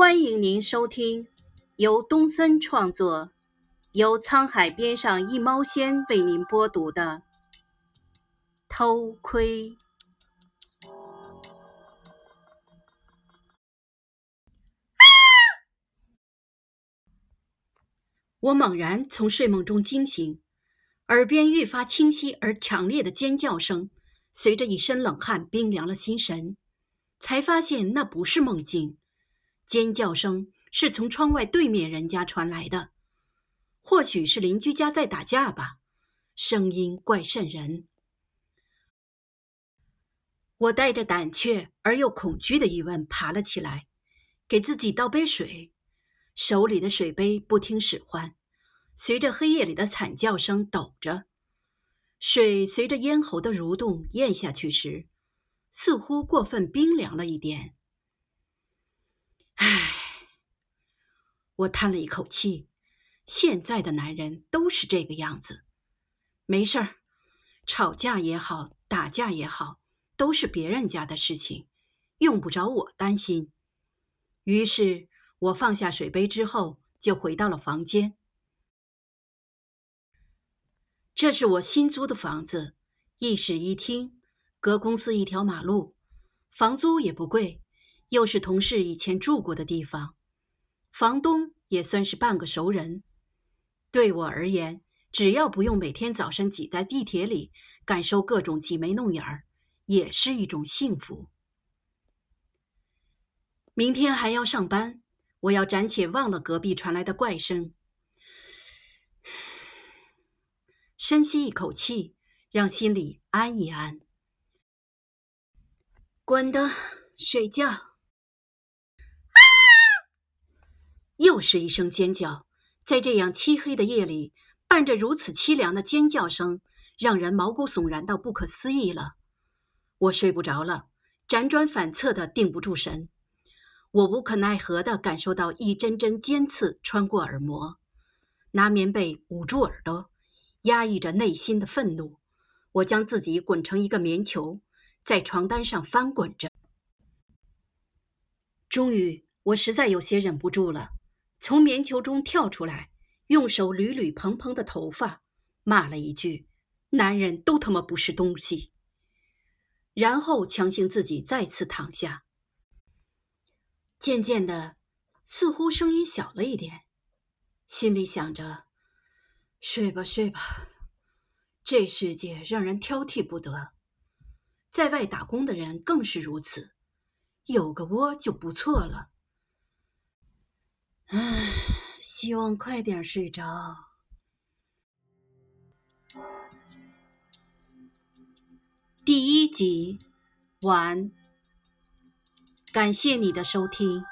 欢迎您收听由东森创作、由沧海边上一猫仙为您播读的《偷窥》。我猛然从睡梦中惊醒，耳边愈发清晰而强烈的尖叫声，随着一身冷汗冰凉了心神，才发现那不是梦境。尖叫声是从窗外对面人家传来的，或许是邻居家在打架吧，声音怪瘆人。我带着胆怯而又恐惧的疑问爬了起来，给自己倒杯水，手里的水杯不听使唤，随着黑夜里的惨叫声抖着，水随着咽喉的蠕动咽下去时，似乎过分冰凉了一点。我叹了一口气。现在的男人都是这个样子。没事儿，吵架也好，打架也好，都是别人家的事情，用不着我担心。于是我放下水杯之后，就回到了房间。这是我新租的房子，一室一厅，隔公司一条马路，房租也不贵。又是同事以前住过的地方，房东也算是半个熟人。对我而言，只要不用每天早晨挤在地铁里，感受各种挤眉弄眼儿，也是一种幸福。明天还要上班，我要暂且忘了隔壁传来的怪声，深吸一口气，让心里安一安。关灯，睡觉。又是一声尖叫，在这样漆黑的夜里，伴着如此凄凉的尖叫声，让人毛骨悚然到不可思议了。我睡不着了，辗转反侧的定不住神。我无可奈何的感受到一针针尖刺穿过耳膜，拿棉被捂住耳朵，压抑着内心的愤怒。我将自己滚成一个棉球，在床单上翻滚着。终于，我实在有些忍不住了。从棉球中跳出来，用手捋捋蓬蓬的头发，骂了一句：“男人都他妈不是东西。”然后强行自己再次躺下。渐渐的，似乎声音小了一点，心里想着：“睡吧，睡吧。”这世界让人挑剔不得，在外打工的人更是如此，有个窝就不错了。希望快点睡着。第一集完，感谢你的收听。